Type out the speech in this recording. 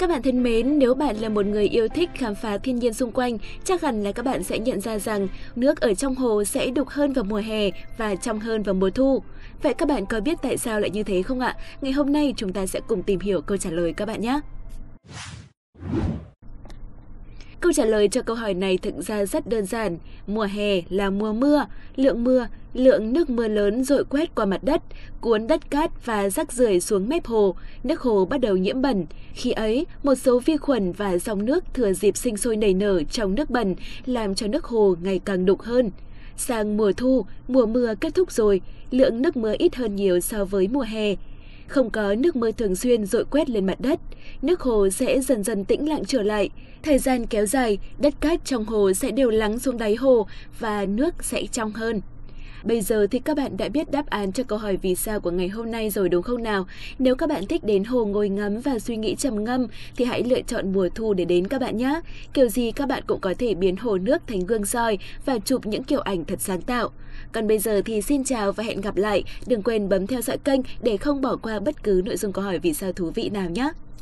Các bạn thân mến, nếu bạn là một người yêu thích khám phá thiên nhiên xung quanh, chắc hẳn là các bạn sẽ nhận ra rằng nước ở trong hồ sẽ đục hơn vào mùa hè và trong hơn vào mùa thu. Vậy các bạn có biết tại sao lại như thế không ạ? Ngày hôm nay chúng ta sẽ cùng tìm hiểu câu trả lời các bạn nhé. Câu trả lời cho câu hỏi này thực ra rất đơn giản. Mùa hè là mùa mưa, lượng mưa, lượng nước mưa lớn dội quét qua mặt đất, cuốn đất cát và rác rưởi xuống mép hồ, nước hồ bắt đầu nhiễm bẩn. Khi ấy, một số vi khuẩn và dòng nước thừa dịp sinh sôi nảy nở trong nước bẩn, làm cho nước hồ ngày càng đục hơn. Sang mùa thu, mùa mưa kết thúc rồi, lượng nước mưa ít hơn nhiều so với mùa hè. Không có nước mưa thường xuyên dội quét lên mặt đất, nước hồ sẽ dần dần tĩnh lặng trở lại. Thời gian kéo dài, đất cát trong hồ sẽ đều lắng xuống đáy hồ và nước sẽ trong hơn. Bây giờ thì các bạn đã biết đáp án cho câu hỏi vì sao của ngày hôm nay rồi đúng không nào? Nếu các bạn thích đến hồ ngồi ngắm và suy nghĩ trầm ngâm thì hãy lựa chọn mùa thu để đến các bạn nhé. Kiểu gì các bạn cũng có thể biến hồ nước thành gương soi và chụp những kiểu ảnh thật sáng tạo. Còn bây giờ thì xin chào và hẹn gặp lại. Đừng quên bấm theo dõi kênh để không bỏ qua bất cứ nội dung câu hỏi vì sao thú vị nào nhé.